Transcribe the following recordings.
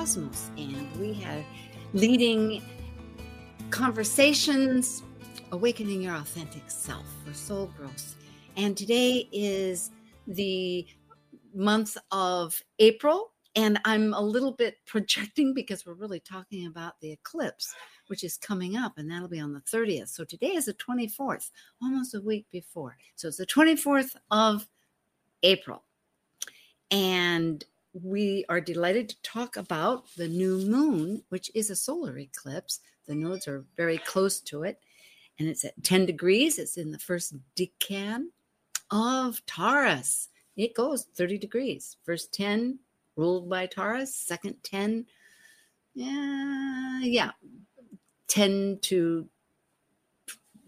Cosmos, and we have leading conversations, awakening your authentic self for soul growth. And today is the month of April. And I'm a little bit projecting because we're really talking about the eclipse, which is coming up, and that'll be on the 30th. So today is the 24th, almost a week before. So it's the 24th of April. And we are delighted to talk about the new moon, which is a solar eclipse. The nodes are very close to it, and it's at 10 degrees. It's in the first decan of Taurus it goes 30 degrees. First 10 ruled by Taurus, second 10, yeah, yeah, 10 to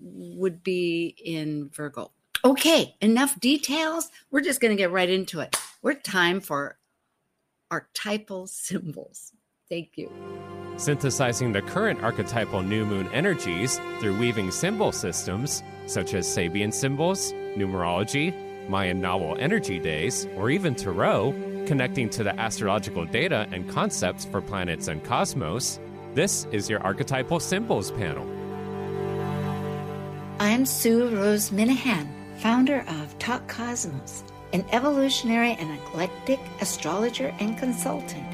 would be in Virgo. Okay, enough details. We're just going to get right into it. We're time for archetypal symbols. Thank you. Synthesizing the current archetypal new moon energies through weaving symbol systems such as Sabian symbols, numerology, Mayan Novel Energy Days, or even Tarot, connecting to the astrological data and concepts for planets and cosmos, this is your Archetypal Symbols panel. I'm Sue Rose Minahan, founder of Talk Cosmos, an evolutionary and eclectic astrologer and consultant,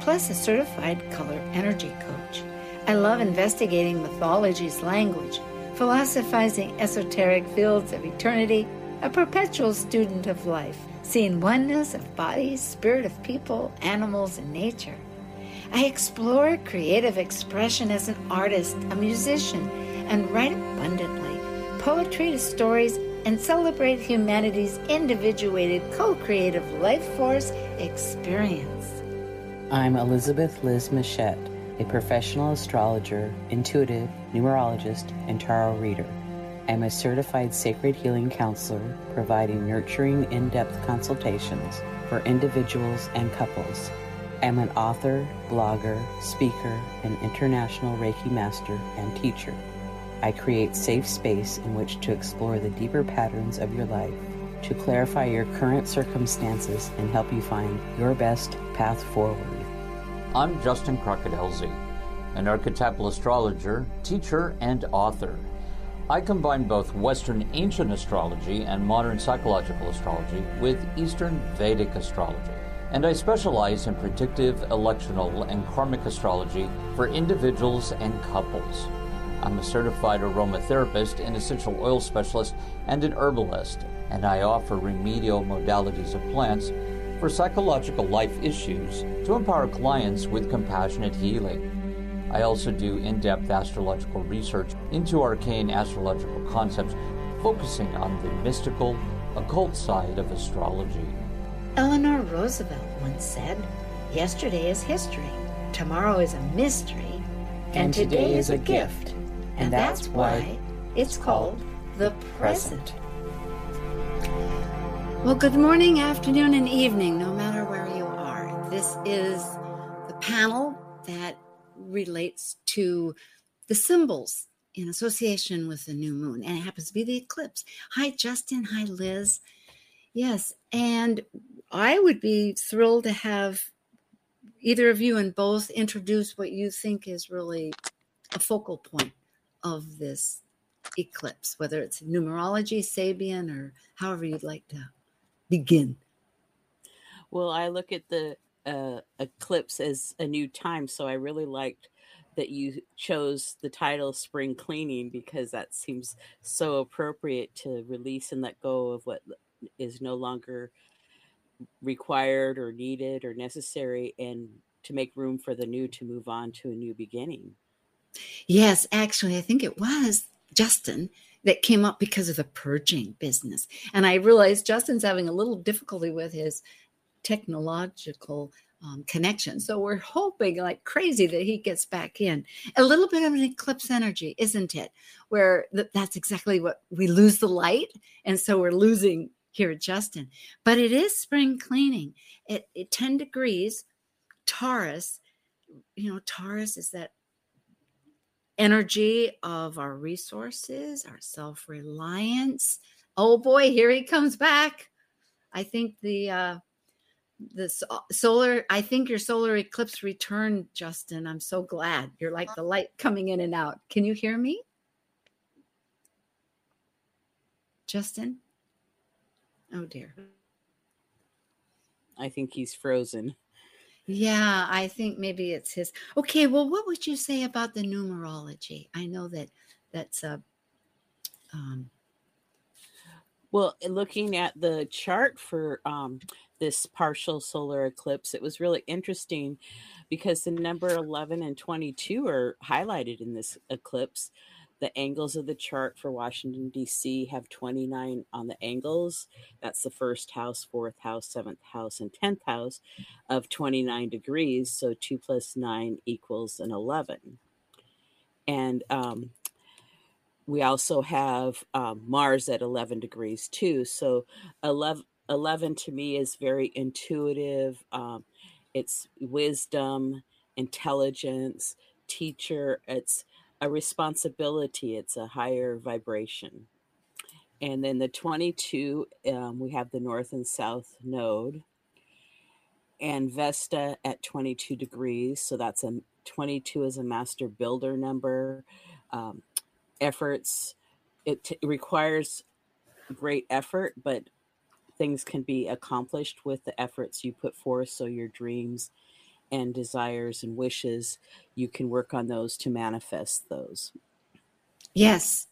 plus a certified color energy coach. I love investigating mythology's language, philosophizing esoteric fields of eternity, a perpetual student of life, seeing oneness of bodies, spirit of people, animals, and nature. I explore creative expression as an artist, a musician, and write abundantly poetry to stories and celebrate humanity's individuated co creative life force experience. I'm Elizabeth Liz Machette, a professional astrologer, intuitive, numerologist, and tarot reader. I'm a certified sacred healing counselor providing nurturing, in depth consultations for individuals and couples. I'm an author, blogger, speaker, and international Reiki master and teacher. I create safe space in which to explore the deeper patterns of your life, to clarify your current circumstances and help you find your best path forward. I'm Justin Crockett-Elzy, an archetypal astrologer, teacher, and author. I combine both Western ancient astrology and modern psychological astrology with Eastern Vedic astrology. And I specialize in predictive, electional, and karmic astrology for individuals and couples. I'm a certified aromatherapist, an essential oil specialist, and an herbalist, and I offer remedial modalities of plants for psychological life issues to empower clients with compassionate healing. I also do in depth astrological research into arcane astrological concepts, focusing on the mystical, occult side of astrology. Eleanor Roosevelt once said, Yesterday is history, tomorrow is a mystery, and, And today, today is a gift. And that's why it's called the present. Well, good morning, afternoon, and evening, no matter where you are. This is the panel that relates to the symbols in association with the new moon, and it happens to be the eclipse. Hi, Justin. Hi, Liz. Yes, and I would be thrilled to have either of you and both introduce what you think is really a focal point of this eclipse, whether it's numerology, Sabian, or however you'd like to begin. Well, I look at the uh, eclipse as a new time, so I really liked that you chose the title Spring Cleaning because that seems so appropriate to release and let go of what is no longer required or needed or necessary and to make room for the new to move on to a new beginning. Yes, actually, I think it was Justin that came up because of the purging business. And I realized Justin's having a little difficulty with his technological um, connection. So we're hoping like crazy that he gets back in. A little bit of an eclipse energy, isn't it? Where th- that's exactly what we lose the light. And so we're losing here Justin. But it is spring cleaning. At 10 degrees, Taurus, you know, Taurus is that energy of our resources, our self reliance. Oh boy, here he comes back. I think the uh, the solar i think your solar eclipse returned justin. I'm so glad. You're like the light coming in and out. Can you hear me? Justin? Oh dear. I think he's frozen yeah i think maybe it's his okay well what would you say about the numerology i know that that's a um well looking at the chart for um this partial solar eclipse. It was really interesting because the number 11 and 22 are highlighted in this eclipse. The angles of the chart for Washington, D.C. have 29 on the angles. That's the first house, fourth house, seventh house, and 10th house of 29 degrees. So 2 plus 9 equals an 11. And um, we also have um, Mars at 11 degrees too. So 11, 11 to me is very intuitive. Um, it's wisdom, intelligence, teacher. It's a responsibility, it's a higher vibration. And then the 22, um, we have the north and south node. And Vesta at 22 degrees. So that's a 22 is a master builder number. Um, efforts, it, t- it requires great effort, but things can be accomplished with the efforts you put forth. So your dreams and desires and wishes, you can work on those to manifest those. Yes.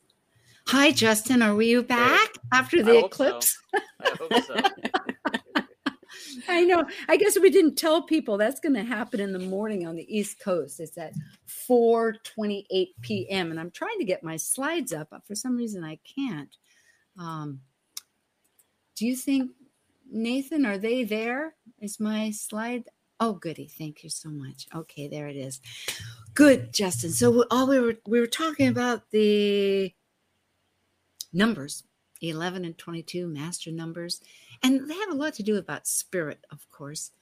Hi, Justin. Are we back after the I eclipse? So. I hope so. I know. I guess we didn't tell people that's going to happen in the morning on the East Coast. It's at 4:28 p.m. and I'm trying to get my slides up, but for some reason I can't. Um, do you think, Nathan, are they there? Is my slide? Oh, goody. Thank you so much. Okay, there it is. Good, Justin. So all we were we were talking about the numbers, 11 and 22 master numbers, and they have a lot to do about spirit, of course,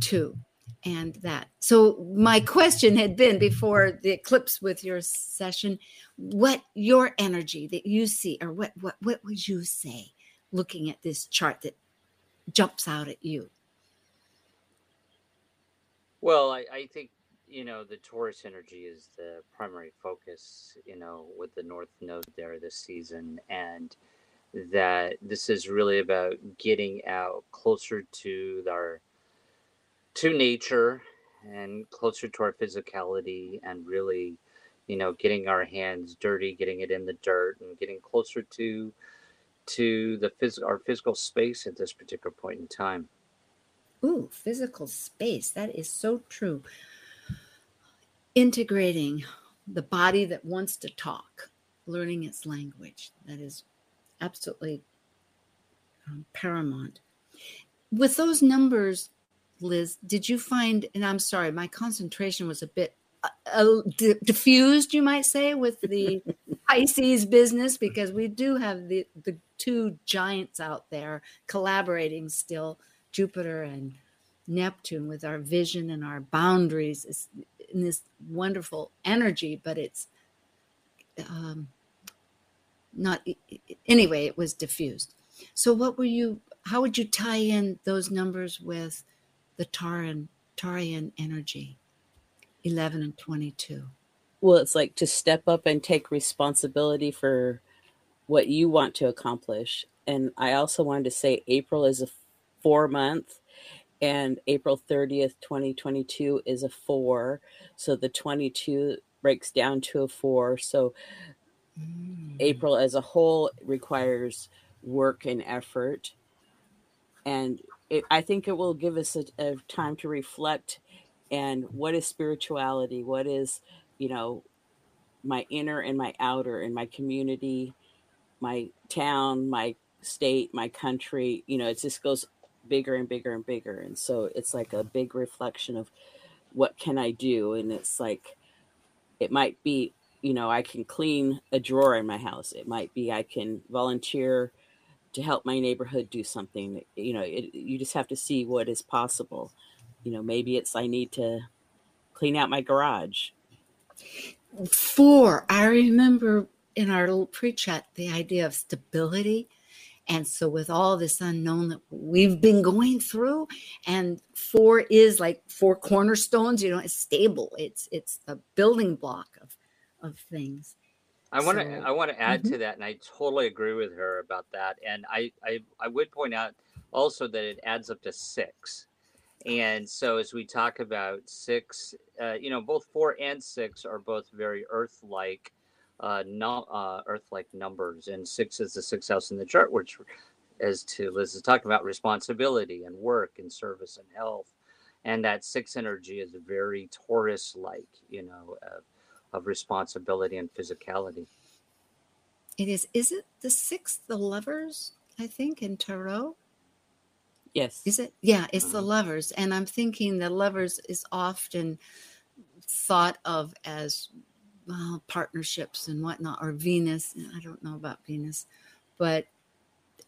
too. And that. So my question had been before the eclipse with your session, what your energy that you see, or what what what would you say looking at this chart that jumps out at you? Well, I, I think, you know, the Taurus energy is the primary focus, you know, with the North Node there this season. And that this is really about getting out closer to our to nature and closer to our physicality and really you know getting our hands dirty getting it in the dirt and getting closer to to the phys- our physical space at this particular point in time. Ooh, physical space. That is so true. Integrating the body that wants to talk, learning its language. That is absolutely um, paramount. With those numbers, Liz, did you find, and I'm sorry, my concentration was a bit uh, d- diffused, you might say, with the Pisces business because we do have the the two giants out there collaborating still, Jupiter and Neptune, with our vision and our boundaries is in this wonderful energy. But it's um, not anyway. It was diffused. So, what were you? How would you tie in those numbers with the Tauran Taurean energy? 11 and 22? Well, it's like to step up and take responsibility for what you want to accomplish. And I also wanted to say April is a four month and April 30th, 2022 is a four. So the 22 breaks down to a four. So mm. April as a whole requires work and effort. And it, I think it will give us a, a time to reflect and what is spirituality what is you know my inner and my outer and my community my town my state my country you know it just goes bigger and bigger and bigger. And so it's like a big reflection of what can I do? And it's like, it might be, you know, I can clean a drawer in my house. It might be I can volunteer to help my neighborhood do something. You know, it, you just have to see what is possible. You know, maybe it's I need to clean out my garage. Four, I remember in our little pre chat the idea of stability. And so, with all this unknown that we've been going through, and four is like four cornerstones, you know, it's stable. It's it's a building block of of things. I want to so, I want to add mm-hmm. to that, and I totally agree with her about that. And I, I I would point out also that it adds up to six. And so as we talk about six, uh, you know, both four and six are both very Earth-like, uh, no, uh, Earth-like numbers, and six is the sixth house in the chart, which, as to Liz is talking about, responsibility and work and service and health, and that six energy is very Taurus-like, you know of responsibility and physicality. It is. Is it the sixth, the lovers, I think, in Tarot? Yes. Is it? Yeah, it's the uh-huh. lovers. And I'm thinking the lovers is often thought of as well, partnerships and whatnot, or Venus. I don't know about Venus, but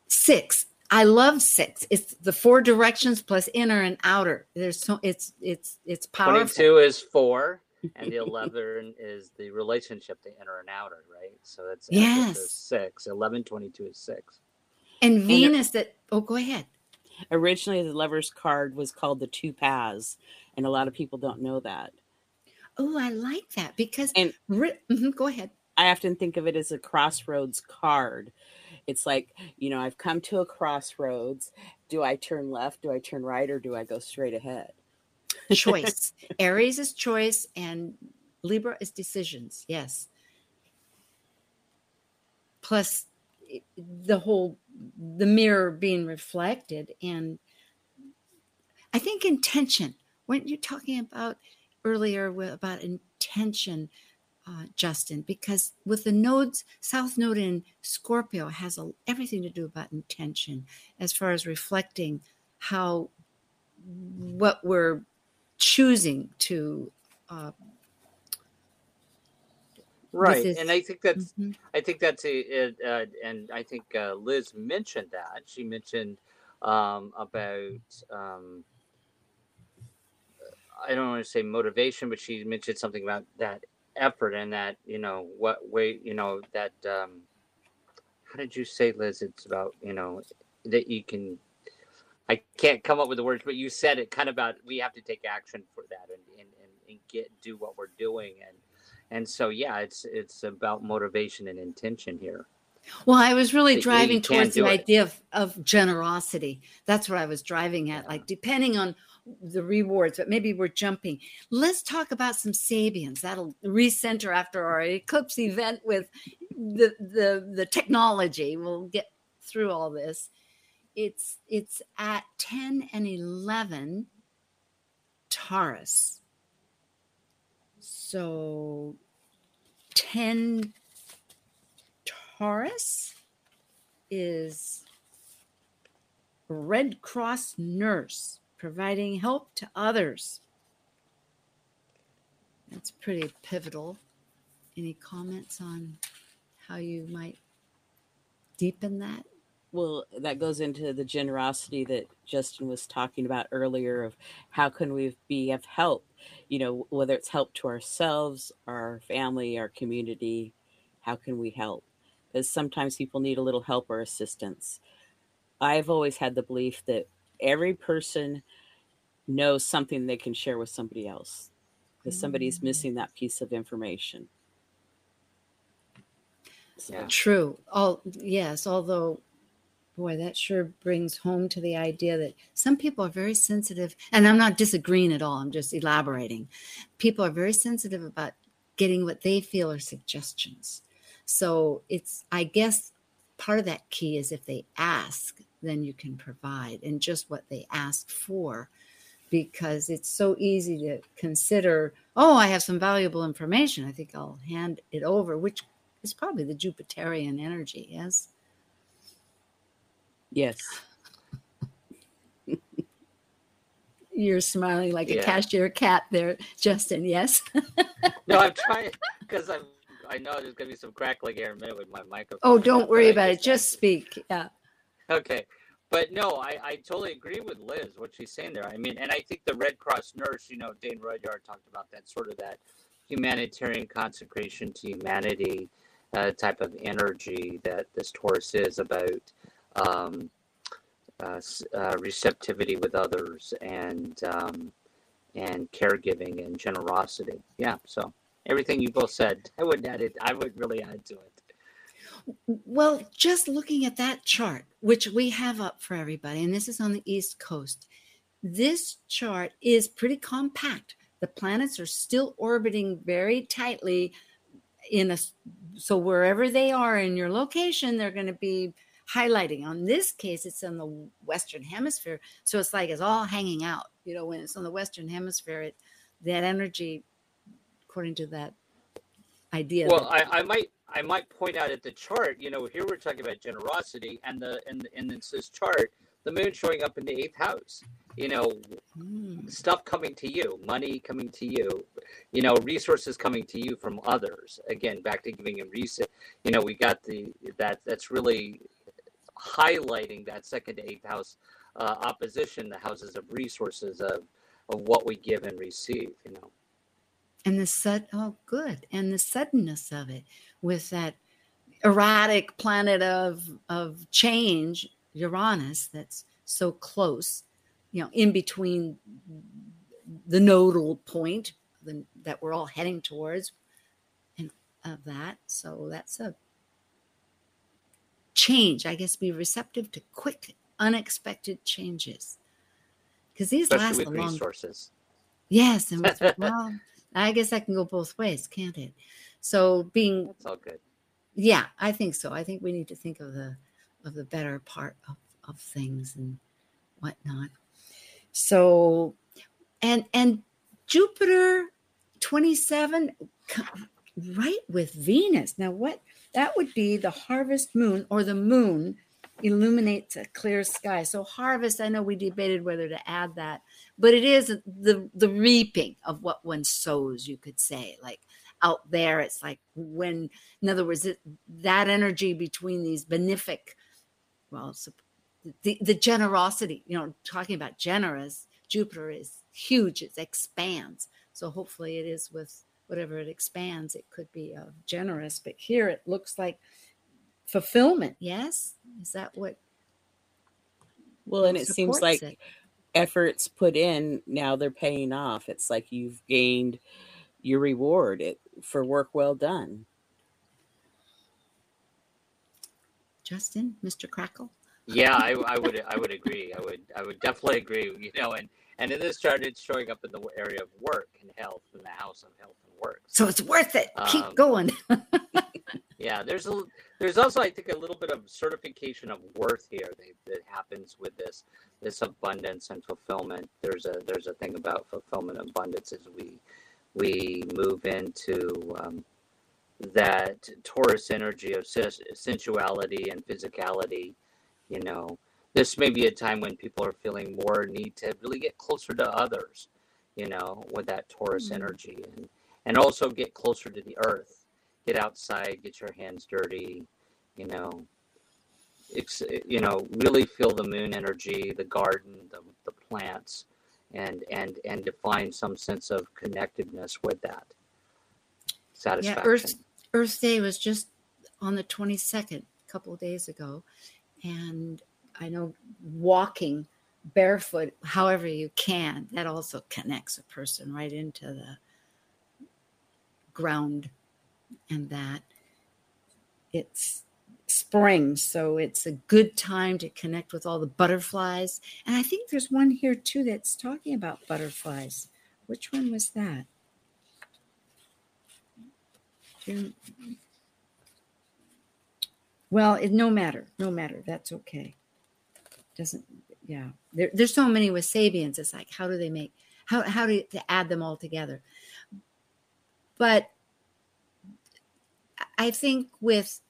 six. I love six. It's the four directions plus inner and outer. There's so it's it's it's powerful. Twenty-two is four and the 11 is the relationship the inner and outer right so that's yes six 11 22 is six and venus and, that oh go ahead originally the lover's card was called the two paths and a lot of people don't know that oh i like that because and mm-hmm, go ahead i often think of it as a crossroads card it's like you know i've come to a crossroads do i turn left do i turn right or do i go straight ahead choice. Aries is choice and Libra is decisions. Yes. Plus the whole the mirror being reflected and I think intention. Weren't you talking about earlier about intention, uh, Justin? Because with the nodes, South Node in Scorpio has a, everything to do about intention as far as reflecting how what we're choosing to uh, right and i think that's mm-hmm. i think that's a, uh, and i think uh, liz mentioned that she mentioned um, about um, i don't want to say motivation but she mentioned something about that effort and that you know what way you know that um, how did you say liz it's about you know that you can I can't come up with the words, but you said it kind of about we have to take action for that and, and, and, and get do what we're doing and and so yeah, it's it's about motivation and intention here. Well, I was really driving towards the idea of, of generosity. That's what I was driving at. Like depending on the rewards, but maybe we're jumping. Let's talk about some Sabians. That'll recenter after our eclipse event with the the the technology. We'll get through all this it's it's at 10 and 11 Taurus. So 10 Taurus is Red Cross nurse providing help to others. That's pretty pivotal. Any comments on how you might deepen that? well that goes into the generosity that justin was talking about earlier of how can we be of help you know whether it's help to ourselves our family our community how can we help because sometimes people need a little help or assistance i've always had the belief that every person knows something they can share with somebody else because somebody's mm. missing that piece of information so. True. All yes, although boy, that sure brings home to the idea that some people are very sensitive, and I'm not disagreeing at all, I'm just elaborating. People are very sensitive about getting what they feel are suggestions. So it's, I guess, part of that key is if they ask, then you can provide, and just what they ask for. Because it's so easy to consider, oh, I have some valuable information. I think I'll hand it over, which is probably the Jupiterian energy, yes? Yes. You're smiling like Yeah. a Cheshire cat there, Justin. Yes. No, I'm trying because I'm. I know there's gonna be some crackling here in a minute with my microphone. oh, don't worry about it. just- Just speak. Yeah. Okay. But no, I, I totally agree with Liz, what she's saying there. I mean, and I think the Red Cross nurse, you know, Dane Rudhyar talked about that sort of that humanitarian consecration to humanity uh, type of energy that this Taurus is about um, uh, uh, receptivity with others and um, and caregiving and generosity. Yeah. So everything you both said, I would add it. I would really add to it. Well, just looking at that chart, which we have up for everybody, and this is on the East Coast, this chart is pretty compact. The planets are still orbiting very tightly in a so wherever they are in your location, they're going to be highlighting. On this case, it's in the Western Hemisphere, so it's like it's all hanging out. You know, when it's on the Western Hemisphere, it that energy, according to that idea. Well, that- I, I might I might point out at the chart. You know, here we're talking about generosity, and the and and it's this chart, the moon showing up in the eighth house. You know, Hmm. stuff coming to you, money coming to you, you know, resources coming to you from others. Again, back to giving and reset. You know, we got the that that's really highlighting that second to eighth house uh, opposition, the houses of resources of of what we give and receive. You know. and the sud oh good and the suddenness of it with that erratic planet of of change uranus that's so close you know in between the nodal point the, that we're all heading towards and of that so that's a change i guess be receptive to quick unexpected changes because these last Especially a long resources. Yes, and with, well, I guess that can go both ways, can't it? So being, It's all good. yeah, I think so. I think we need to think of the of the better part of of things and whatnot. So, and and Jupiter twenty seven, right with Venus. Now, what that would be the harvest moon or the moon illuminates a clear sky. So harvest, I know we debated whether to add that, but it is the the reaping of what one sows, you could say. Like out there, it's like when, in other words, it, that energy between these benefic, well, the the generosity. You know, talking about generous, Jupiter is huge. It expands. So hopefully, it is with whatever it expands. It could be uh, generous, but here it looks like fulfillment. Yes, is that what? Well, and it seems like it? efforts put in now they're paying off. It's like you've gained your reward it, for work well done. Justin, Mr. Crackle. Yeah, I, I would I would agree. I would I would definitely agree. You know, and and in this chart, it's showing up in the area of work and health, in the house of health and work. So it's worth it. Keep Um, going. Yeah, there's a there's also I think a little bit of certification of worth here that, that happens with this this abundance and fulfillment. There's a there's a thing about fulfillment abundance as we we move into um, that Taurus energy of sensuality and physicality. You know, this may be a time when people are feeling more need to really get closer to others. You know, with that Taurus Mhm. energy and and also get closer to the earth get outside, get your hands dirty, you know, you know, really feel the moon energy, the garden, the, the plants, and and and to find some sense of connectedness with that satisfaction. Yeah, Earth Earth Day was just on the 22nd, a couple of days ago. And I know walking barefoot, however you can, that also connects a person right into the ground and that it's spring. So it's a good time to connect with all the butterflies. And I think there's one here too that's talking about butterflies. Which one was that? Well, it no matter, no matter. That's okay. Doesn't yeah. There, there's so many with Sabians. It's like how do they make how how do to add them all together? But I think with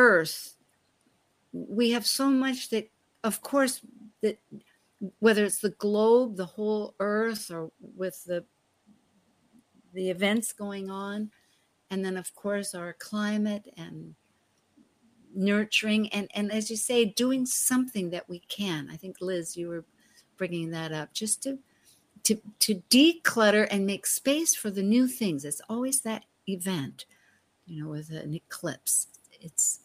Earth, we have so much that, of course, that whether it's the globe, the whole earth, or with the the events going on, and then of course our climate and nurturing and and as you say doing something that we can. I think liz you were bringing that up. Just to to to declutter and make space for the new things. It's always that event you know with an eclipse. It's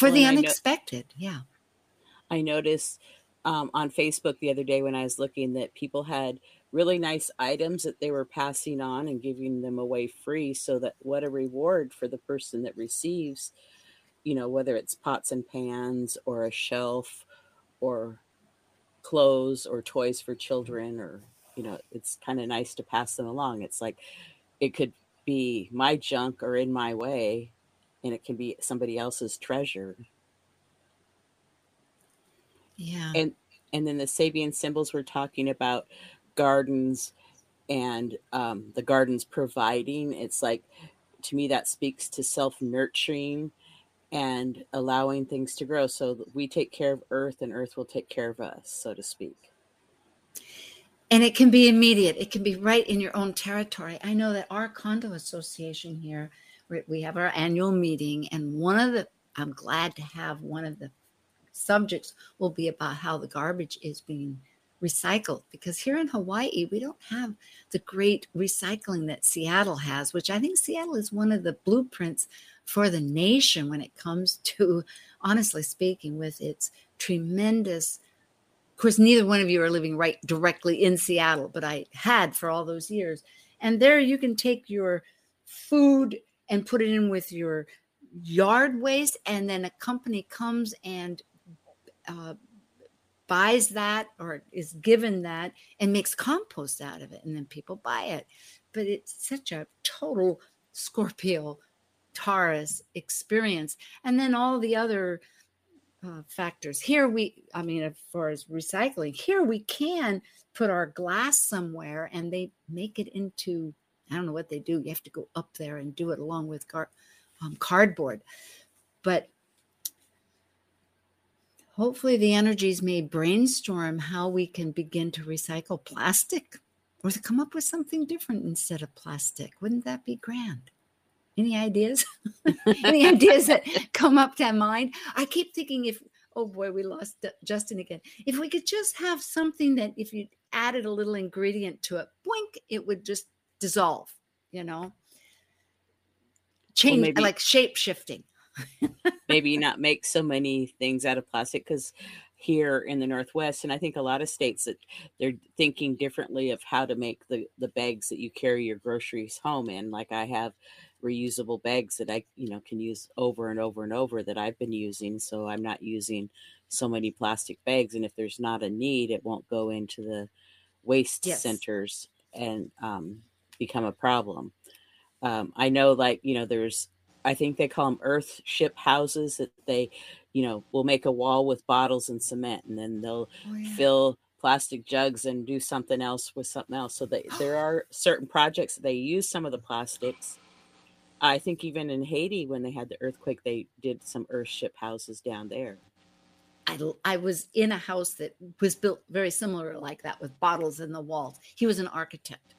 for the and I know- unexpected yeah I noticed um, on Facebook the other day when I was looking that people had really nice items that they were passing on and giving them away free. So that what a reward for the person that receives, you know, whether it's pots and pans or a shelf or clothes or toys for children or you know it's kind of nice to pass them along it's like it could be my junk or in my way and it can be somebody else's treasure yeah and and then the Sabian symbols were talking about gardens and um, the gardens providing. It's like to me that speaks to self nurturing and allowing things to grow. So we take care of Earth, and Earth will take care of us, so to speak. and it can be immediate it can be right in your own territory i know that our condo association here we- have our annual meeting and one of the i'm glad to have one of the subjects will be about how the garbage is being recycled because here in hawaii we don't have the great recycling that seattle has which i think seattle is one of the blueprints for the nation when it comes to honestly speaking with its tremendous of course, neither one of you are living right directly in Seattle, but I had for all those years. And there you can take your food and put it in with your yard waste, and then a company comes and uh, buys that or is given that and makes compost out of it, and then people buy it. But it's such a total Scorpio Taurus experience. And then all the other uh, factors. Here we, I mean, as far as recycling, here we can put our glass somewhere and they make it into, I don't know what they do. You have to go up there and do it along with car, um, cardboard. But hopefully the energies may brainstorm how we can begin to recycle plastic or to come up with something different instead of plastic. Wouldn't that be grand? Any ideas? Any ideas that come up to mind? I keep thinking if, oh boy, we lost Justin again. If we could just have something that if you added a little ingredient to it, boink, it would just dissolve, you know? Change, maybe- like shape shifting. maybe not make so many things out of plastic because here in the northwest and i think a lot of states that they're thinking differently of how to make the the bags that you carry your groceries home in like i have reusable bags that i you know can use over and over and over that i've been using so i'm not using so many plastic bags and if there's not a need it won't go into the waste Yes. centers and um, become a problem um, i know like you know there's I think they call them earth ship houses that they, you know, will make a wall with bottles and cement and then they'll Oh, yeah. fill plastic jugs and do something else with something else. So they, there are certain projects that they use some of the plastics. I think even in Haiti, when they had the earthquake, they did some earth ship houses down there. I, I was in a house that was built very similar like that with bottles in the walls. He was an architect.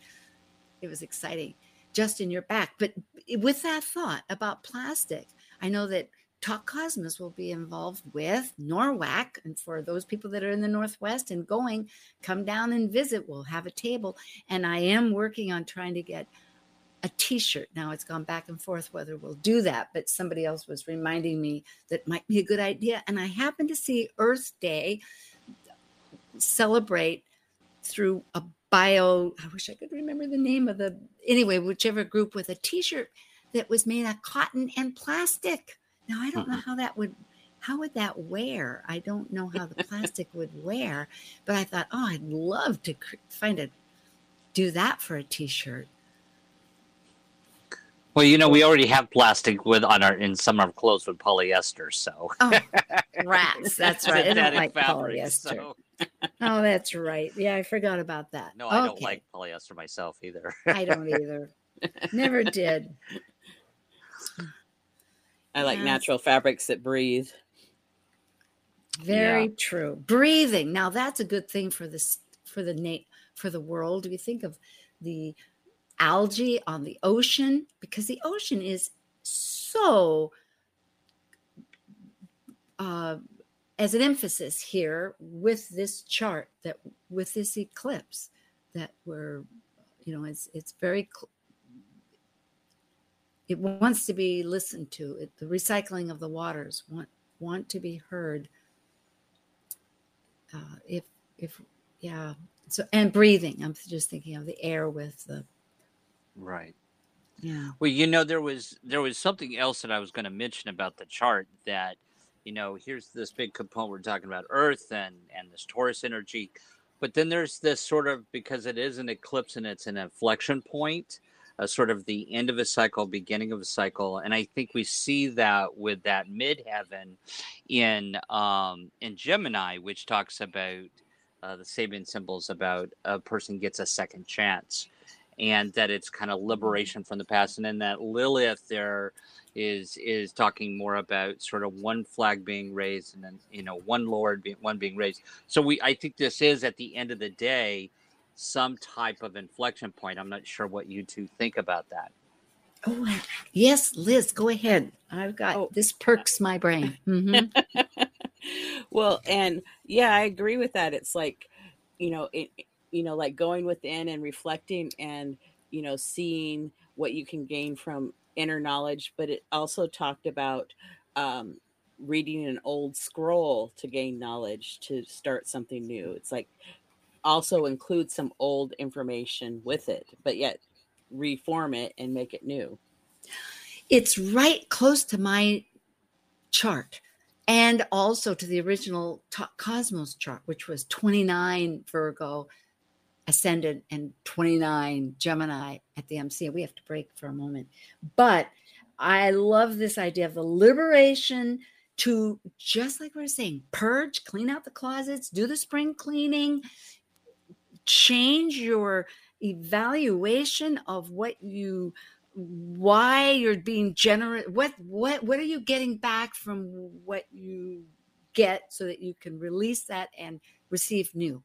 It was exciting, just in your back. But with that thought about plastic, I know that Talk Cosmos will be involved with NORWAC. And for those people that are in the Northwest and going, come down and visit. We'll have a table. And I am working on trying to get a t-shirt now it's gone back and forth whether we'll do that but somebody else was reminding me that might be a good idea and i happened to see earth day celebrate through a bio i wish i could remember the name of the anyway whichever group with a t-shirt that was made of cotton and plastic now i don't know how that would how would that wear i don't know how the plastic would wear but i thought oh i'd love to find a do that for a t-shirt Well, you know, we already have plastic with on our in some of our clothes with polyester, so Oh, rats. That's right. I don't like fabric, polyester. so- Oh, that's right. Yeah, I forgot about that. No, I don't like polyester myself either. I don't either. Never did. I like Yes. natural fabrics that breathe. Very yeah. true. Breathing. Now that's a good thing for this for the Nate for the world. We think of the algae on the ocean because the ocean is so uh, as an emphasis here with this chart that with this eclipse that we're you know it's it's very it wants to be listened to. It, the recycling of the waters want want to be heard uh, if if yeah. So and breathing. I'm just thinking of the air with the right. Yeah. Well you know there was there was something else that i was going to mention about the chart that you know, here's this big component we're talking about Earth and and this Taurus energy, but then there's this sort of because it is an eclipse and it's an inflection point, a sort of the end of a cycle, beginning of a cycle, and I think we see that with that midheaven in um, in Gemini, which talks about uh, the Sabian symbols about a person gets a second chance and that it's kind of liberation from the past. And then that lilith there is is talking more about sort of one flag being raised and then you know one lord being one being raised. So we i think this is at the end of the day some type of inflection point. I'm not sure what you two think about that. Oh yes liz go ahead. I've got oh. this perks my brain. Mm-hmm. well and yeah i agree with that. It's like you know it, you know like going within and reflecting and you know seeing what you can gain from inner knowledge but it also talked about um, reading an old scroll to gain knowledge to start something new. It's like also include some old information with it but yet reform it and make it new. It's right close to my chart and also to the original cosmos chart which was 29 virgo ascendant and 29 Gemini at the MC. We have to break for a moment. But I love this idea of the liberation to just like we are saying, purge, clean out the closets, do the spring cleaning, change your evaluation of what you why you're being generous what what what are you getting back from what you get so that you can release that and receive new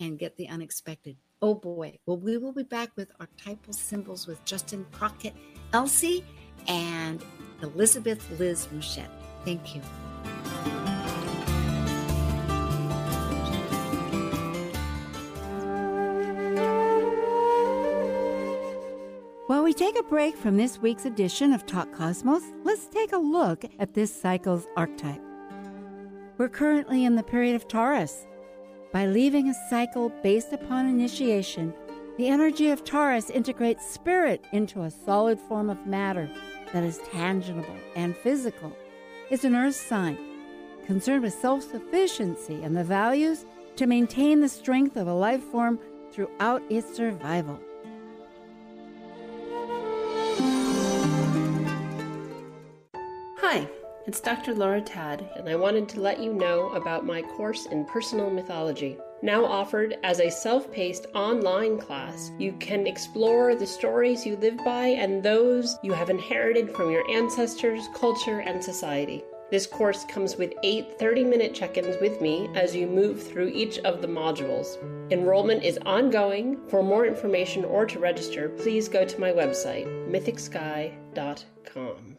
and get the unexpected. Oh boy. Well, we will be back with archetypal symbols with Justin Crockett Elzy and Elizabeth Liz Mouchette. Thank you. While we take a break from this week's edition of Talk Cosmos, let's take a look at this cycle's archetype. We're currently in the period of Taurus, by leaving a cycle based upon initiation, the energy of Taurus integrates spirit into a solid form of matter that is tangible and physical. It's an earth sign concerned with self sufficiency and the values to maintain the strength of a life form throughout its survival. It's Dr. Laura Tad, and I wanted to let you know about my course in personal mythology. Now offered as a self paced online class, you can explore the stories you live by and those you have inherited from your ancestors, culture, and society. This course comes with eight 30 minute check ins with me as you move through each of the modules. Enrollment is ongoing. For more information or to register, please go to my website, mythicsky.com.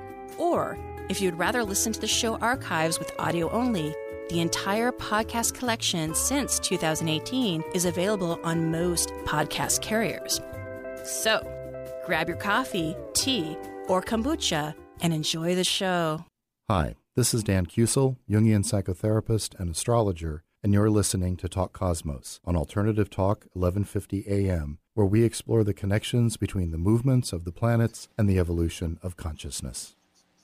Or, if you'd rather listen to the show archives with audio only, the entire podcast collection since 2018 is available on most podcast carriers. So, grab your coffee, tea, or kombucha and enjoy the show. Hi, this is Dan Keusal, Jungian psychotherapist and astrologer, and you're listening to Talk Cosmos on Alternative Talk 1150 AM, where we explore the connections between the movements of the planets and the evolution of consciousness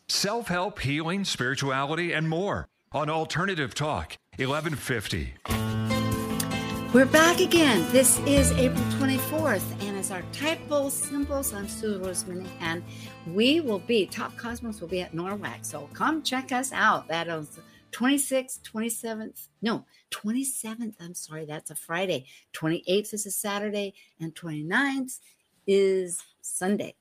self help, healing, spirituality, and more. on Alternative Talk 1150. We're back again. This is April 24th, and as archetypal symbols, I'm Sue Rose Minahan. We will be, Talk Cosmos will be at NORWAC, so come check us out. That is 26th, 27th, no, 27th, I'm sorry, that's a Friday. 28th is a Saturday, and 29th is Sunday.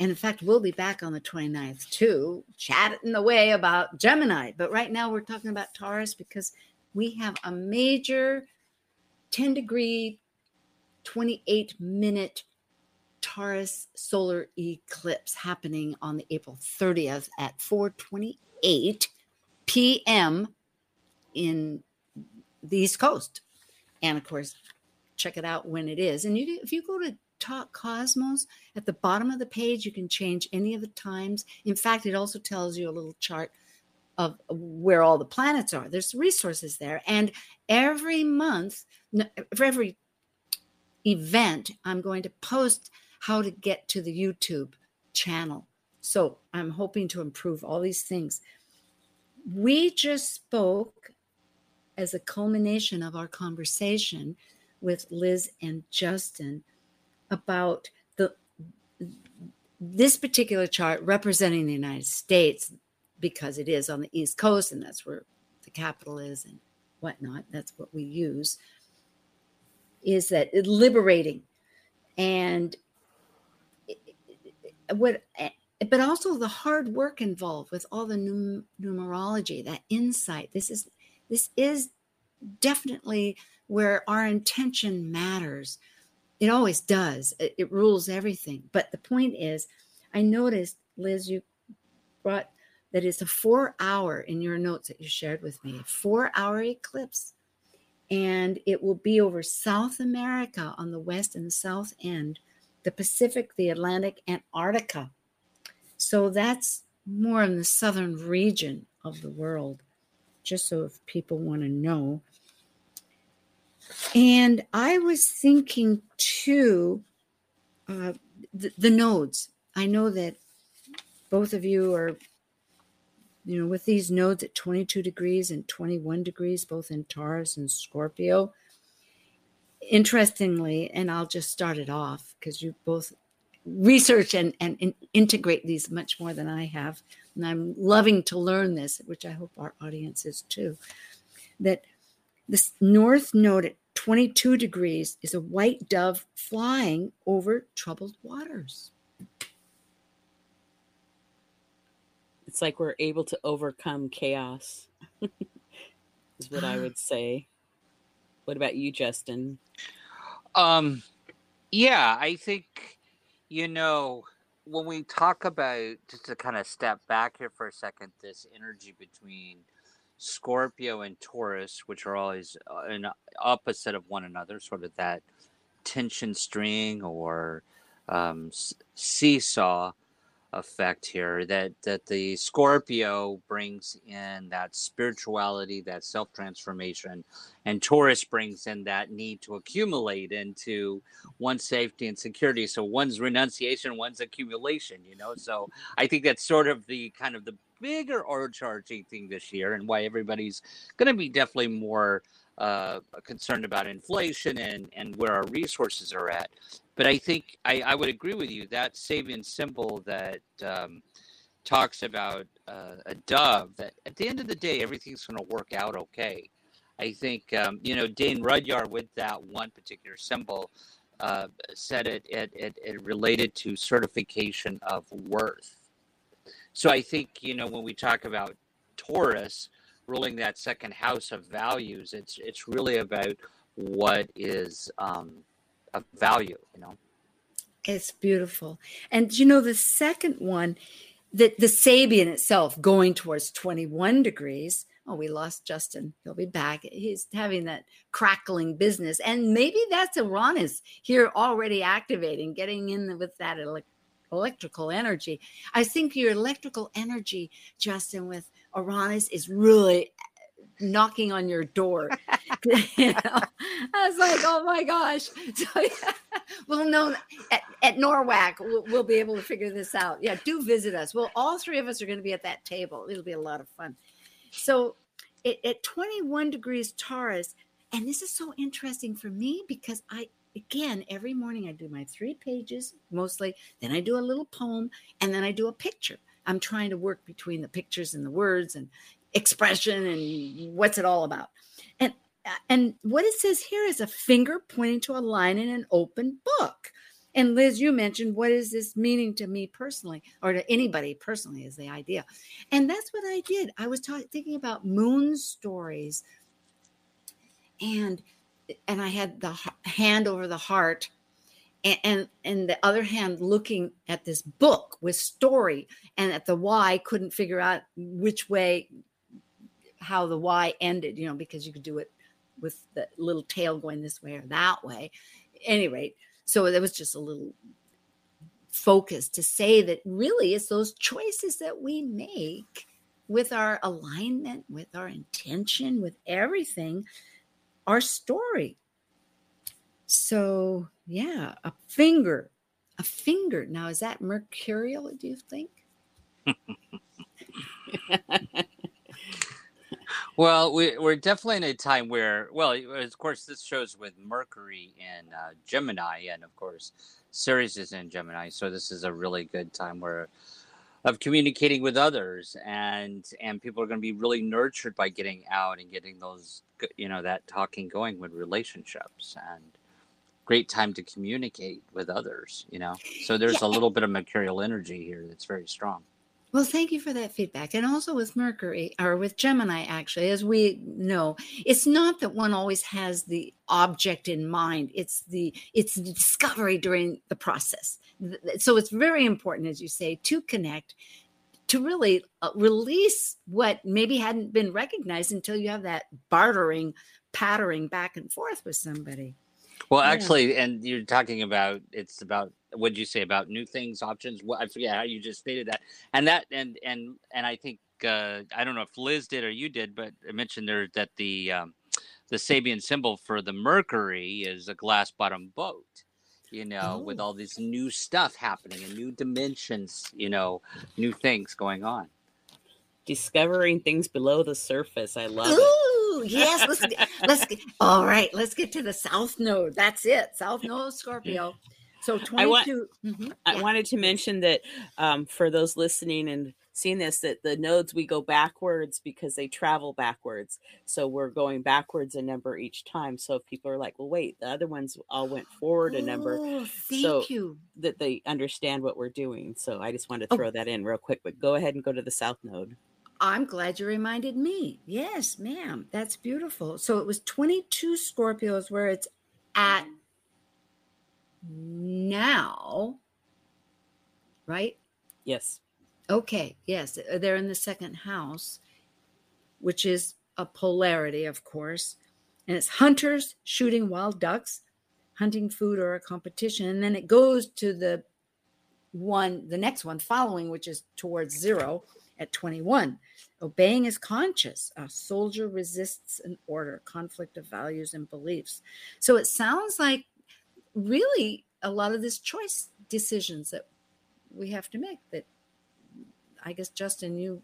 And in fact, we'll be back on the 29th too, chatting away about Gemini. But right now we're talking about Taurus because we have a major 10 degree, 28 minute Taurus solar eclipse happening on the April 30th at 428 p.m. in the East Coast. And of course, check it out when it is. And you, if you go to Talk Cosmos at the bottom of the page, you can change any of the times. In fact, it also tells you a little chart of where all the planets are. There's resources there. And every month, for every event, I'm going to post how to get to the YouTube channel. So I'm hoping to improve all these things. We just spoke as a culmination of our conversation with Liz and Justin about the this particular chart representing the United States because it is on the East Coast and that's where the capital is and whatnot. That's what we use. Is that liberating and what but also the hard work involved with all the num- numerology that insight this is this is definitely where our intention matters it always does. It, it rules everything. But the point is i noticed liz you brought that it's a four hour in your notes that you shared with me four hour eclipse. And it will be over south america on the west and the south end the pacific the atlantic antarctica. So that's more in the southern region of the world, just so if people want to know. And I was thinking too, uh, the, the nodes. I know that both of you are, you know, with these nodes at 22 degrees and 21 degrees, both in Taurus and Scorpio. Interestingly, and I'll just start it off because you both research and, and, and, integrate these much more than I have. And I'm loving to learn this, which I hope our audience is too. That this north node at 22 degrees is a white dove flying over troubled waters. It's like we're able to overcome chaos, is what I would say. What about you, Justin? Um, yeah, I think you know, when we talk about, just to kind of step back here for a second, this energy between Scorpio and Taurus, which are always uh, an opposite of one another, sort of that tension string or um, seesaw effect here that that the Scorpio brings in that spirituality, that self transformation, and Taurus brings in that need to accumulate into one's safety and security. So one's renunciation, one's accumulation. You know, so I think that's sort of the kind of the bigger overcharging thing this year, and why everybody's going to be definitely more. Uh, concerned about inflation and, and where our resources are at but I think I, I would agree with you that Sabian symbol that um, talks about uh, a dove that at the end of the day everything's going to work out okay. I think um, you know Dane Rudhyar with that one particular symbol uh, said it, it, it it related to certification of worth. So I think you know when we talk about Taurus ruling that second house of values, it's it's really about what is um, of value, you know. It's beautiful. And you know, the second one, that the Sabian itself going towards 21 degrees. Oh, we lost Justin. He'll be back. He's having that crackling business. And maybe that's Uranus here already activating, getting in with that electrical energy. I think your electrical energy, Justin, with Uranus is really eh, knocking on your door. you know? I was like, oh my gosh. So yeah, we'll know at, at NORWAC, we'll, we'll, be able to figure this out. Yeah, do visit us. Well, all three of us are going to be at that table. It'll be a lot of fun. So it, at 21 degrees Taurus, and this is so interesting for me because I again every morning I do my three pages mostly, then I do a little poem, and then I do a picture. I'm trying to work between the pictures and the words and expression and what's it all about. And uh, and what it says here is a finger pointing to a line in an open book. And Liz, you mentioned what is this meaning to me personally, or to anybody personally, is the idea. And that's what I did. I was thinking about moon stories, and and I had the hand over the heart, and, and and the other hand looking at this book with story, and at the Y couldn't figure out which way, how the Y ended, you know, because you could do it with the little tail going this way or that way. Any rate, so there was just a little focus to say that really it's those choices that we make with our alignment, with our intention, with everything, our story. So, yeah, a finger, a finger. Now, is that mercurial, do you think? Well, we, we're definitely in a time where, well, of course, this shows with Mercury in uh, Gemini, and of course, Ceres is in Gemini. So this is a really good time where of communicating with others, and and people are going to be really nurtured by getting out and getting those, you know, that talking going with relationships, and great time to communicate with others. You know, so there's Yeah. a little bit of mercurial energy here that's very strong. Well, thank you for that feedback. And also with Mercury or with Gemini, actually, as we know, it's not that one always has the object in mind. It's the it's the discovery during the process. So it's very important, as you say, to connect, to really uh, release what maybe hadn't been recognized until you have that bartering, pattering back and forth with somebody. Well, Yeah. actually, and you're talking about it's about what did you say about new things, options? What I forget how you just stated that, and that and and and I think uh, I don't know if Liz did or you did, but I mentioned there that the um, the Sabian symbol for the Mercury is a glass bottom boat. You know, with Oh. all this new stuff happening and new dimensions, you know, new things going on. Discovering things below the surface. I love it. Ooh, yes. Let's get, let's get, all right. Let's get to the South Node. That's it. South Node Scorpio. So I want- 22. mhm, I yeah. wanted to mention that um, for those listening and seeing this, that the nodes we go backwards because they travel backwards. So we're going backwards a number each time. So if people are like, "Well, wait, the other ones all went forward a number," Oh, thank so you. that they understand what we're doing. So I just wanted to Oh. throw that in real quick. But go ahead and go to the south node. I'm glad you reminded me. Yes, ma'am. That's beautiful. So it was 22 Scorpios where it's at now, right? Yes. Okay. Yes. uh, They're in the second house, which is a polarity, of course. And it's hunters shooting wild ducks, hunting food or a competition. And then it goes to the one, the next one following, which is towards zero at 21. Obeying is conscious. A soldier resists an order, conflict of values and beliefs. So it sounds like really a lot of this choice decisions that we have to make that I guess Justin, you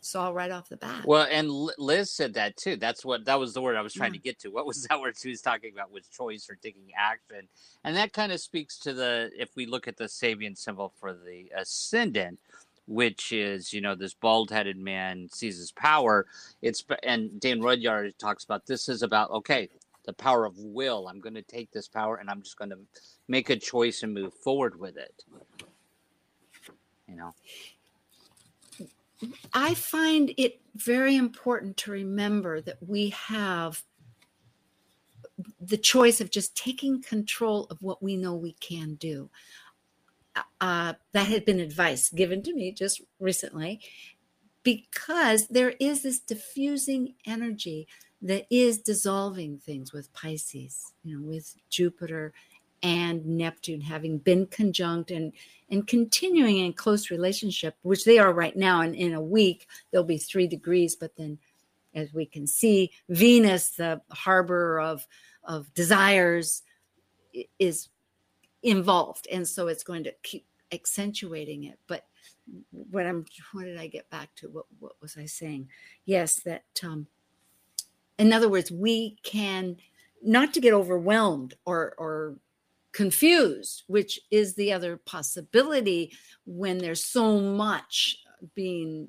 saw right off the bat. Well, and Liz said that too. That's what that was the word I was trying Yeah. to get to. What was that word she was talking about with choice or taking action? And that kind of speaks to the if we look at the Sabian symbol for the ascendant, which is you know this bald-headed man seizes power. It's and Dan Rudhyar talks about this is about okay the power of will. I'm going to take this power and I'm just going to make a choice and move forward with it. You know. I find it very important to remember that we have the choice of just taking control of what we know we can do. Uh, that had been advice given to me just recently because there is this diffusing energy that is dissolving things with Pisces, you know, with Jupiter and Neptune having been conjunct and and continuing in close relationship, which they are right now. And in a week, there'll be three degrees. But then, as we can see, Venus, the harbor of of desires, is involved, and so it's going to keep accentuating it. But what I'm, what did I get back to? What what was I saying? Yes, that um, in other words, we can not to get overwhelmed or or confused, which is the other possibility when there's so much being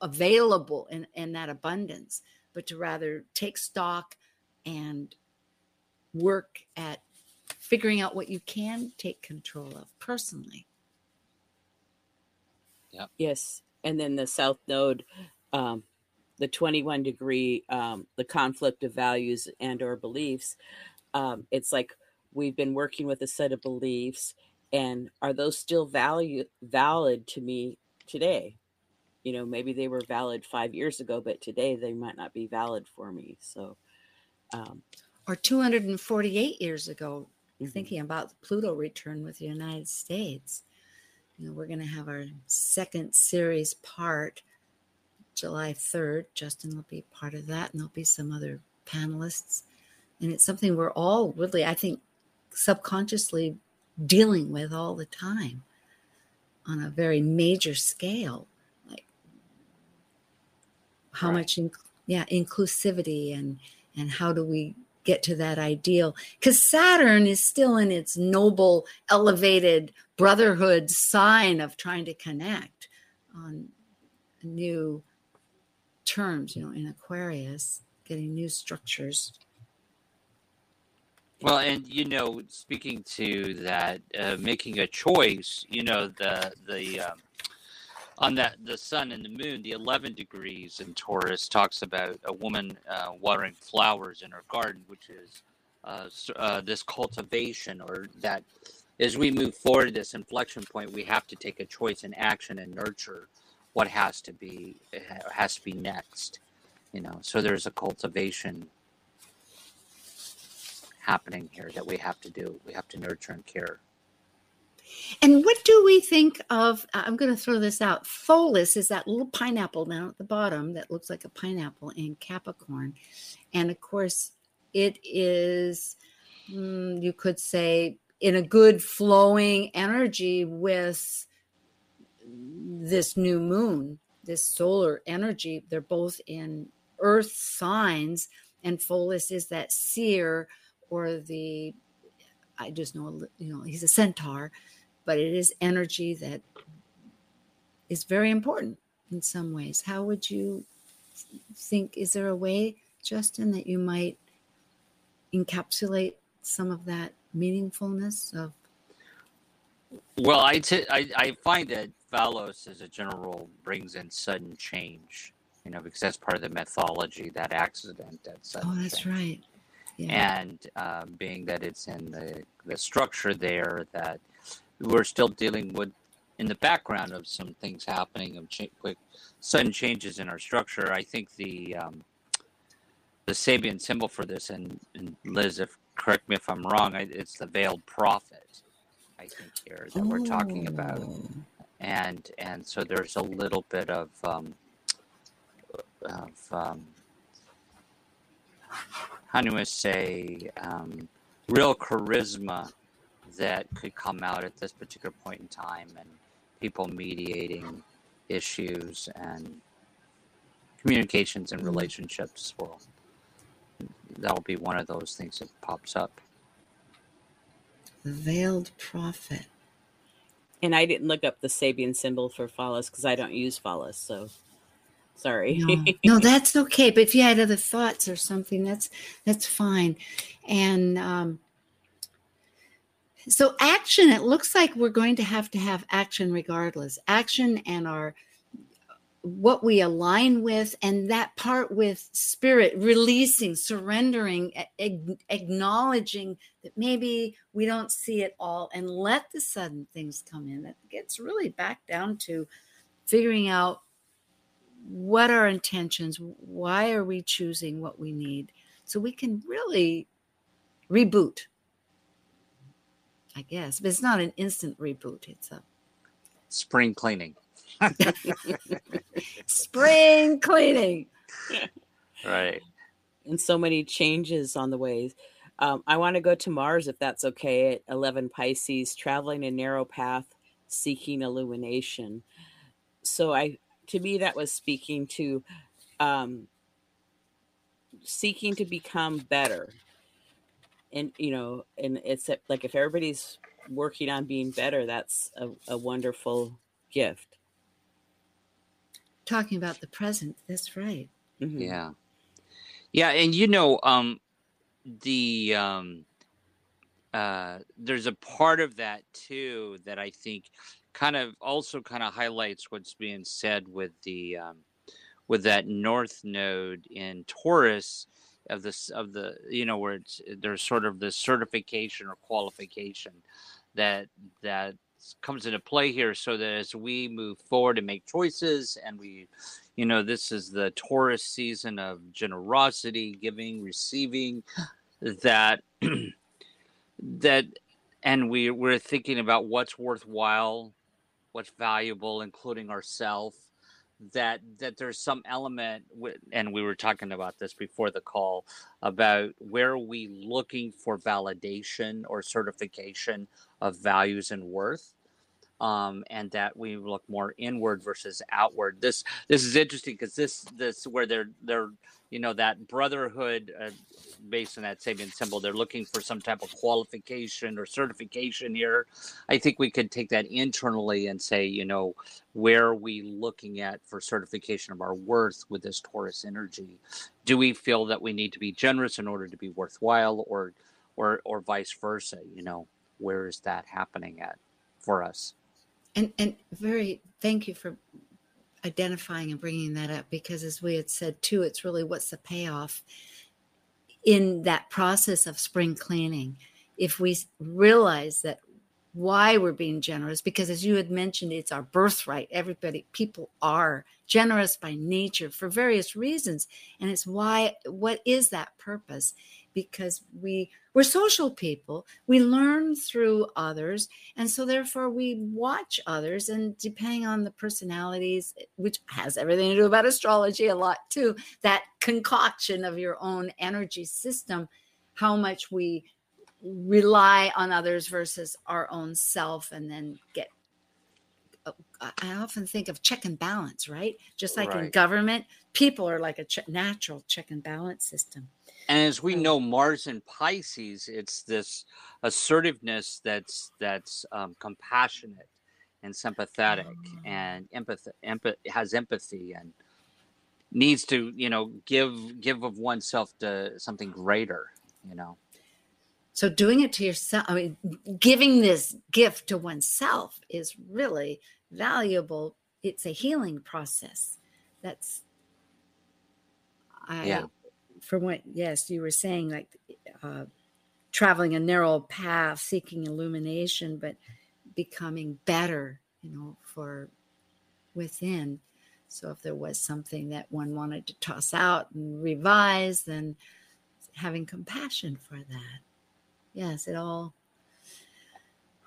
available in, in that abundance, but to rather take stock and work at figuring out what you can take control of personally. Yep. Yes. And then the South Node, um, the 21 degree, um, the conflict of values and or beliefs. Um, it's like we've been working with a set of beliefs and are those still value valid to me today? You know, maybe they were valid five years ago, but today they might not be valid for me. So, um, or 248 years ago, mm-hmm. thinking about the Pluto return with the United States you know, we're going to have our second series part July 3rd. Justin will be part of that, and there'll be some other panelists. And it's something we're all really, I think, subconsciously dealing with all the time on a very major scale. Like how right. much, inc- yeah, inclusivity and and how do we get to that ideal because Saturn is still in its noble, elevated brotherhood sign of trying to connect on a new terms, you know, in Aquarius, getting new structures. Well, and you know, speaking to that, uh, making a choice, you know, the the um, on that the sun and the moon the 11 degrees in taurus talks about a woman uh, watering flowers in her garden which is uh, uh, this cultivation or that as we move forward this inflection point we have to take a choice in action and nurture what has to be has to be next you know so there's a cultivation happening here that we have to do we have to nurture and care and what do we think of? I'm going to throw this out. Pholus is that little pineapple down at the bottom that looks like a pineapple in Capricorn. And of course, it is, mm, you could say, in a good flowing energy with this new moon, this solar energy. They're both in earth signs. And Pholus is that seer or the, I just know, you know, he's a centaur but it is energy that is very important in some ways. How would you think? Is there a way, Justin, that you might encapsulate some of that meaningfulness of? Well, I, t- I, I find that Pholus, as a general rule, brings in sudden change. You know, because that's part of the mythology, that accident, that sudden. Oh, that's change. right. Yeah. And uh, being that it's in the the structure there, that we're still dealing with in the background of some things happening of cha- quick sudden changes in our structure. I think the um, the Sabian symbol for this, and, and Liz, if correct me if I'm wrong, I, it's the veiled prophet. I think here that we're talking about, oh. And and so there's a little bit of um, of um, how do I say um, real charisma that could come out at this particular point in time and people mediating issues and communications and relationships will that'll be one of those things that pops up. The veiled prophet and i didn't look up the sabian symbol for Pholus because i don't use Pholus so sorry. No, no, that's okay but if you had other thoughts or something that's that's fine. And um so action it looks like we're going to have to have action regardless. Action and our what we align with and that part with spirit releasing surrendering ag- acknowledging that maybe we don't see it all and let the sudden things come in that gets really back down to figuring out what our intentions why are we choosing what we need so we can really reboot I guess. But it's not an instant reboot. It's a spring cleaning. spring cleaning. right. And so many changes on the ways. Um, I want to go to Mars if that's okay at 11 Pisces, traveling a narrow path, seeking illumination. So I, to me, that was speaking to um, seeking to become better and you know and it's like if everybody's working on being better that's a, a wonderful gift talking about the present that's right mm-hmm. yeah yeah and you know um the um uh there's a part of that too that i think kind of also kind of highlights what's being said with the um with that north node in taurus of this of the you know where it's there's sort of this certification or qualification that that comes into play here so that as we move forward and make choices and we you know this is the taurus season of generosity giving receiving that that and we we're thinking about what's worthwhile what's valuable including ourselves that that there's some element and we were talking about this before the call about where are we looking for validation or certification of values and worth um, and that we look more inward versus outward. This this is interesting because this this where they're they're you know that brotherhood uh, based on that Sabian symbol. They're looking for some type of qualification or certification here. I think we could take that internally and say, you know, where are we looking at for certification of our worth with this Taurus energy? Do we feel that we need to be generous in order to be worthwhile, or or or vice versa? You know, where is that happening at for us? And and very thank you for identifying and bringing that up because as we had said too, it's really what's the payoff in that process of spring cleaning. If we realize that why we're being generous, because as you had mentioned, it's our birthright. Everybody, people are generous by nature for various reasons. And it's why, what is that purpose? Because we we're social people we learn through others and so therefore we watch others and depending on the personalities which has everything to do about astrology a lot too that concoction of your own energy system how much we rely on others versus our own self and then get I often think of check and balance, right? Just like right. in government, people are like a ch- natural check and balance system. And as we know, Mars and Pisces, it's this assertiveness that's that's um, compassionate and sympathetic oh. and empathy, empath- has empathy and needs to, you know, give give of oneself to something greater, you know. So doing it to yourself, I mean, giving this gift to oneself is really valuable. It's a healing process. That's I yeah from what yes you were saying like uh, traveling a narrow path seeking illumination but becoming better you know for within so if there was something that one wanted to toss out and revise then having compassion for that yes it all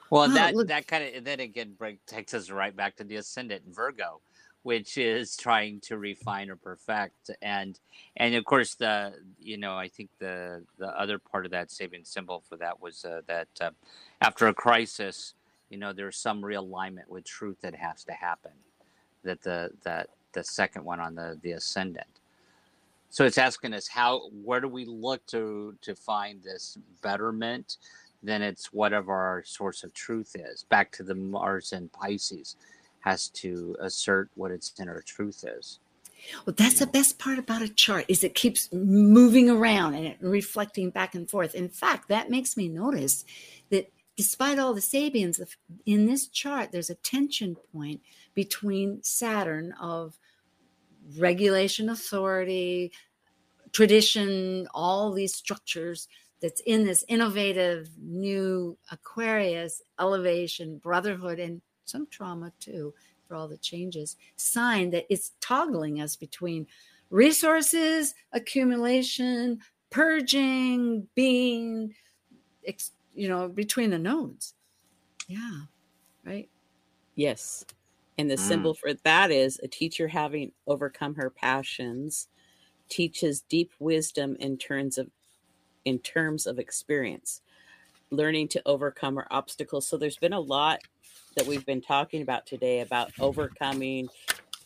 well oh, that look. that kind of then again takes us right back to the ascendant virgo which is trying to refine or perfect and and of course the you know i think the the other part of that Sabian symbol for that was uh, that uh, after a crisis you know there's some realignment with truth that has to happen that the that the second one on the the ascendant. So it's asking us how where do we look to to find this betterment then it's whatever our source of truth is back to the mars and pisces has to assert what its inner truth is. Well, that's the best part about a chart is it keeps moving around and reflecting back and forth. In fact, that makes me notice that despite all the Sabians in this chart, there's a tension point between Saturn of regulation, authority, tradition, all these structures that's in this innovative new Aquarius elevation, brotherhood, and some trauma too for all the changes, sign that it's toggling us between resources, accumulation, purging, being, you know, between the nodes. Yeah, right. Yes. And the mm. symbol for that is a teacher having overcome her passions teaches deep wisdom in terms of in terms of experience learning to overcome her obstacles so there's been a lot that we've been talking about today about overcoming,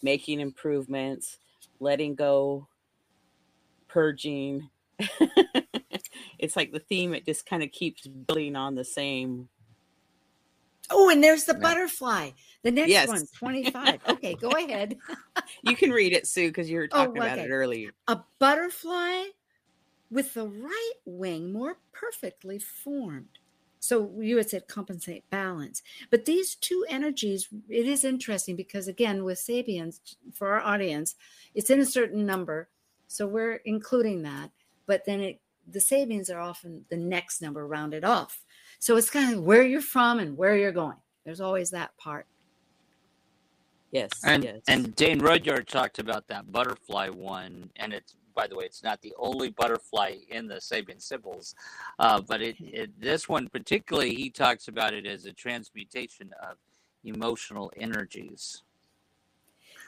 making improvements, letting go purging. it's like the theme, it just kind of keeps building on the same. Oh, and there's the butterfly. The next Yes. one, 25. Okay, go ahead. You can read it, Sue, because you were Oh, talking about it earlier. A butterfly with the right wing more perfectly formed. So you had said compensate balance. But these two energies, it is interesting because again, with Sabians, for our audience, it's in a certain number. So we're including that. But then it the Sabians are often the next number rounded off. So it's kind of where you're from and where you're going. There's always that part. Yes. And yes. and Dane Rudhyar talked about that butterfly one, and it's by the way, it's not the only butterfly in the Sabian symbols, uh, but it, it this one particularly he talks about it as a transmutation of emotional energies.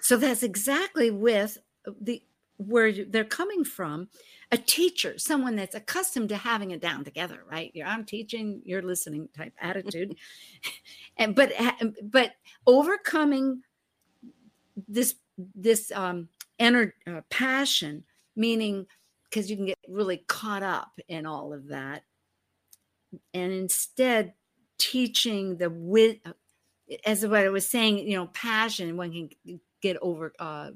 So that's exactly with the where they're coming from. A teacher, someone that's accustomed to having it down together, right? You're, I'm teaching, you're listening type attitude, and but but overcoming this this um ener- uh, passion, meaning because you can get really caught up in all of that, and instead teaching the with as what I was saying, you know, passion, one can get over uh,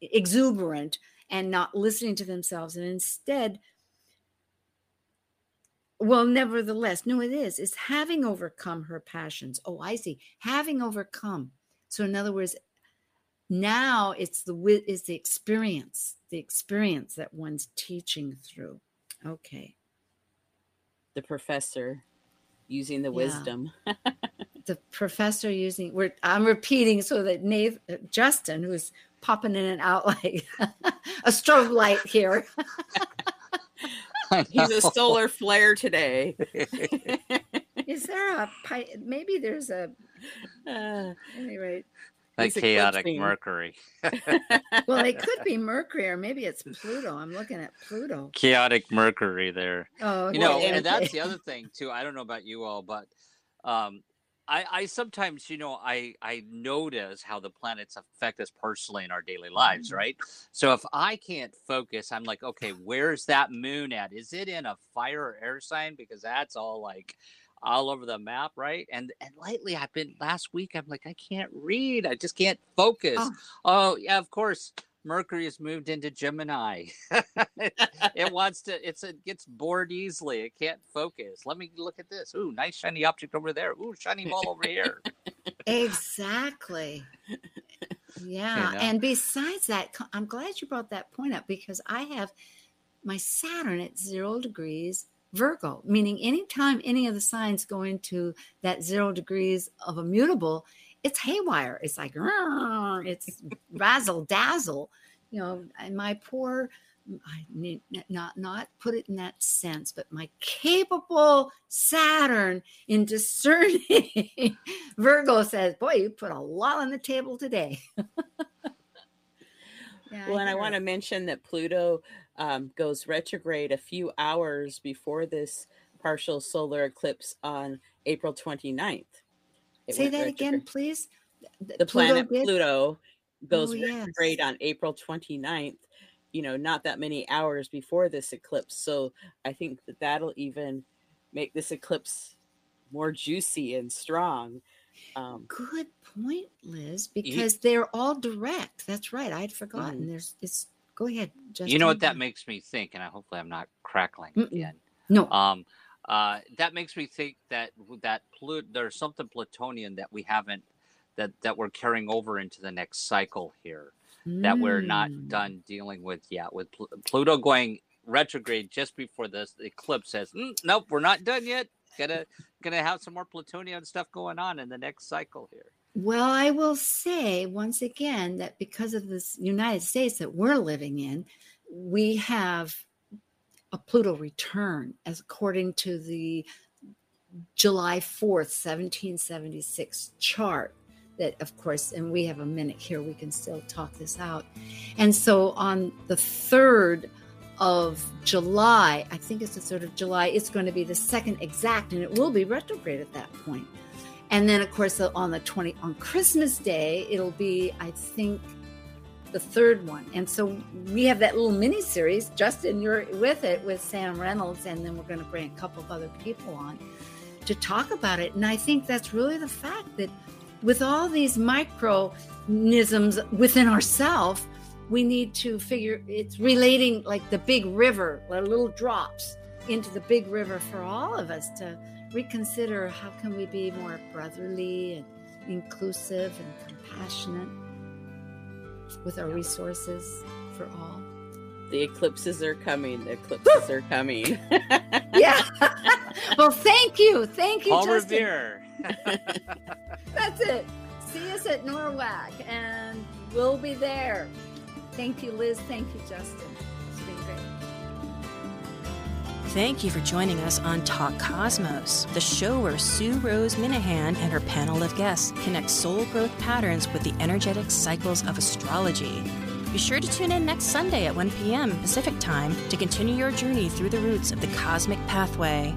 exuberant and not listening to themselves, and instead, well, nevertheless, no, it is. It's having overcome her passions. Oh, I see. Having overcome. So, in other words, now it's the it's the experience, the experience that one's teaching through. Okay. the professor using the Yeah. wisdom. the professor using we're i'm repeating so that Nave, uh, justin who's popping in and out like a strobe light here He's a solar flare today. is there a pi- maybe there's a Uh, any rate Like chaotic eclipsing. Mercury. well it could be mercury or maybe it's pluto i'm looking at pluto chaotic Mercury there. oh you know, okay, and that's the other thing too. I don't know about you all, but um, I, I sometimes, you know, I I notice how the planets affect us personally in our daily lives, Mm-hmm. right? So if I can't focus, I'm like, okay, where's that moon at? Is it in a fire or air sign? Because that's all like all over the map, right? And and lately, I've been last week. I'm like, I can't read. I just can't focus. Oh. Oh, yeah, of course. Mercury has moved into Gemini. it wants to. It's it gets bored easily. It can't focus. Let me look at this. Ooh, nice shiny object over there. Ooh, shiny ball over here. exactly yeah know? and besides that i'm glad you brought that point up because i have my saturn at zero degrees virgo meaning anytime any of the signs go into that zero degrees of a mutable it's haywire. It's like it's razzle dazzle. You know and my poor I need not not put it in that sense, but my capable Saturn in discerning Virgo says, "Boy, you put a lot on the table today." Yeah, well, and I want to mention that Pluto um, goes retrograde a few hours before this partial solar eclipse on April 29th. It say that again, please. Th- The Pluto planet did? Pluto goes Oh, yes. retrograde on April 29th, you know, not that many hours before this eclipse. So I think that that'll even make this eclipse more juicy and strong. Um, Good point, Liz, because they're all direct. That's right. I'd forgotten. Mhm. There's it's go ahead, Justin. you know what that makes me think, and I hopefully I'm not crackling Mm-mm. again. No. Um, uh, that makes me think that that Plu- there's something Plutonian that we haven't that that we're carrying over into the next cycle here that we're not Mm. done dealing with yet. With Pl- Pluto going retrograde just before this eclipse says, "Mm, nope, we're not done yet. Gonna gonna have some more Plutonian stuff going on in the next cycle here. Well, I will say once again that because of this United States that we're living in, we have a Pluto return, as according to the July 4th, 1776 chart. That, of course, and we have a minute here, we can still talk this out. And so on the 3rd of July, I think it's the 3rd of July, it's going to be the second exact, and it will be retrograde at that point. And then, of course, on the 20 on Christmas Day, it'll be, I think, the third one. And so we have that little mini series. Justin, you're with it with Sam Reynolds, and then we're going to bring a couple of other people on to talk about it. And I think that's really the fact that with all these micronisms within ourselves, we need to figure it's relating like the big river, like little drops into the big river for all of us to reconsider how can we be more brotherly and inclusive and compassionate with our resources for all. The eclipses are coming. The eclipses are coming. yeah. well, thank you. Thank you, Paul Justin. Revere. That's it. See us at NORWAC, and we'll be there. Thank you, Liz. Thank you, Justin. It's been great. Thank you for joining us on Talk Cosmos, the show where Sue Rose Minahan and her panel of guests connect soul growth patterns with the energetic cycles of astrology. Be sure to tune in next Sunday at 1 p.m. Pacific Time to continue your journey through the roots of the cosmic pathway.